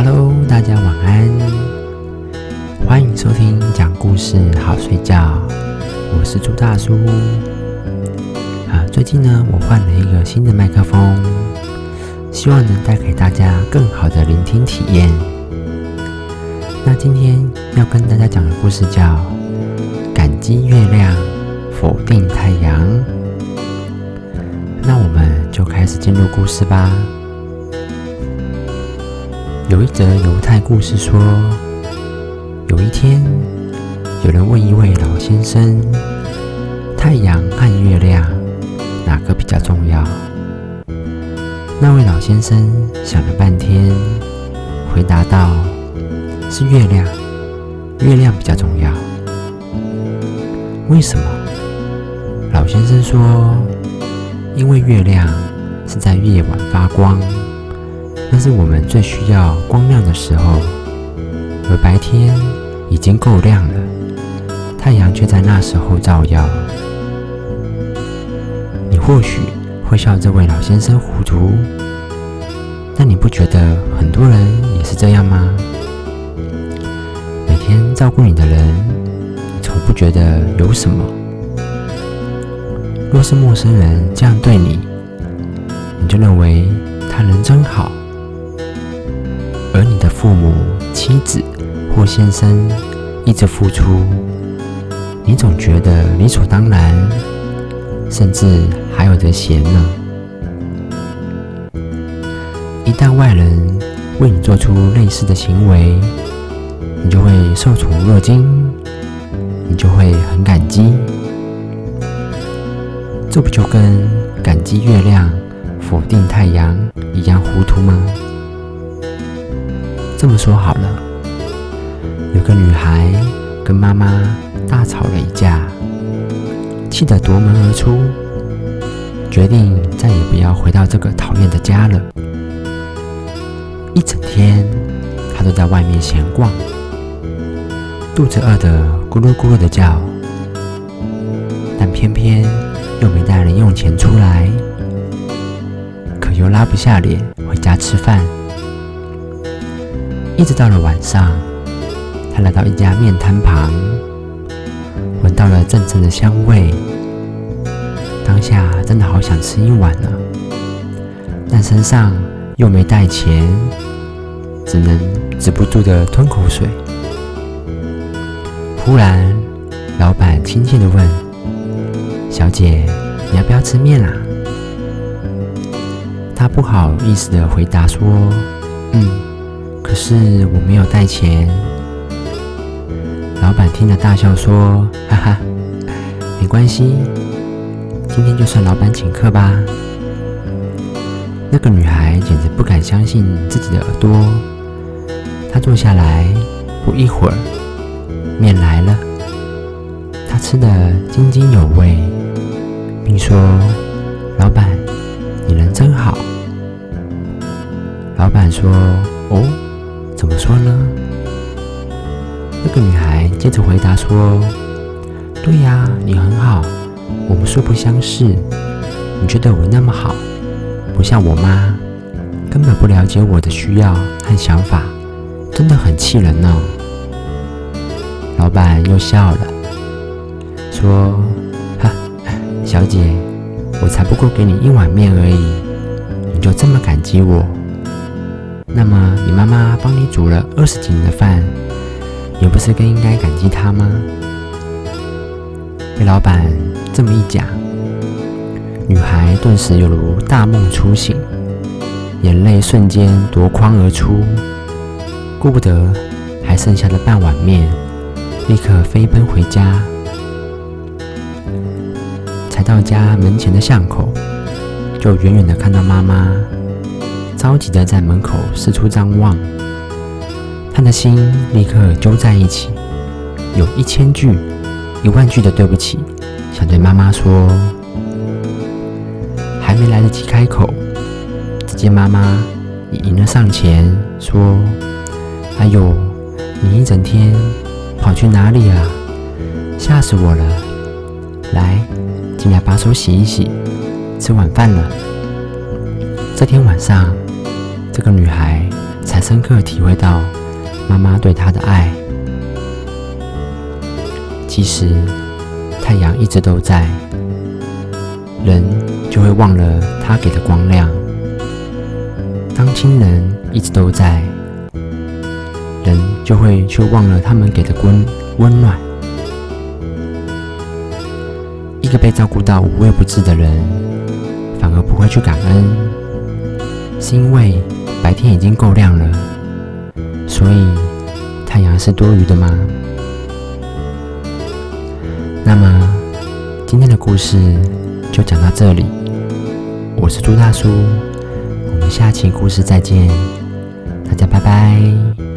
Hello，大家晚安，欢迎收听讲故事好睡觉，我是朱大叔。啊，最近呢，我换了一个新的麦克风，希望能带给大家更好的聆听体验。那今天要跟大家讲的故事叫《感激月亮，否定太阳》。那我们就开始进入故事吧。有一则犹太故事说。有一天，有人问一位老先生：“太阳和月亮哪个比较重要？”那位老先生想了半天，回答道：“是月亮，月亮比较重要。”为什么？老先生说：“因为月亮是在夜晚发光，那是我们最需要光亮的时候，而白天。”已经够亮了，太阳却在那时候照耀。你或许会笑这位老先生糊涂，但你不觉得很多人也是这样吗？每天照顾你的人，你从不觉得有什么。若是陌生人这样对你，你就认为他人真好，而你的父母、妻子。或先生一直付出，你总觉得理所当然，甚至还有着嫌呢。一旦外人为你做出类似的行为，你就会受宠若惊，你就会很感激。这不就跟感激月亮、否定太阳一样糊涂吗？这么说好了。有个女孩跟妈妈大吵了一架，气得夺门而出，决定再也不要回到这个讨厌的家了。一整天，她都在外面闲逛，肚子饿得咕噜咕噜的叫，但偏偏又没带零用钱出来，可又拉不下脸回家吃饭。一直到了晚上。他来到一家面摊旁，闻到了阵阵的香味，当下真的好想吃一碗呢，但身上又没带钱，只能止不住的吞口水。忽然，老板亲切的问：“小姐，你要不要吃面啊？”他不好意思的回答说：“，是我没有带钱。”老板听了大笑说：“哈哈，没关系，今天就算老板请客吧。”那个女孩简直不敢相信自己的耳朵。她坐下来，不一会儿，面来了。她吃得津津有味，并说：“老板，你人真好。”老板说：“哦，怎么说呢？”那个女孩接着回答说：“对呀，你很好，我们素不相识。你觉得我那么好，不像我妈，根本不了解我的需要和想法，真的很气人呢。”老板又笑了，说：“哈，小姐，我才不过给你一碗面而已，你就这么感激我？那么你妈妈帮你煮了二十几年的饭。”你不是更应该感激她吗？被老板这么一讲，女孩顿时犹如大梦初醒，眼泪瞬间夺眶而出，顾不得还剩下的半碗面，立刻飞奔回家。才到家门前的巷口，就远远的看到妈妈着急的在门口四处张望。他的心立刻揪在一起，有一千句、一万句的对不起，想对妈妈说。还没来得及开口，只见妈妈已迎了上前，说：“哎呦，你一整天跑去哪里啊？吓死我了！来，进来把手洗一洗，吃晚饭了。”这天晚上，这个女孩才深刻体会到。妈妈对她的爱，其实太阳一直都在，人就会忘了它给的光亮；当亲人一直都在，人就会去忘了他们给的温温暖。一个被照顾到无微不至的人，反而不会去感恩，是因为白天已经够亮了，所以太阳是多余的吗？那么今天的故事就讲到这里，我是朱大叔，我们下期故事再见，大家拜拜。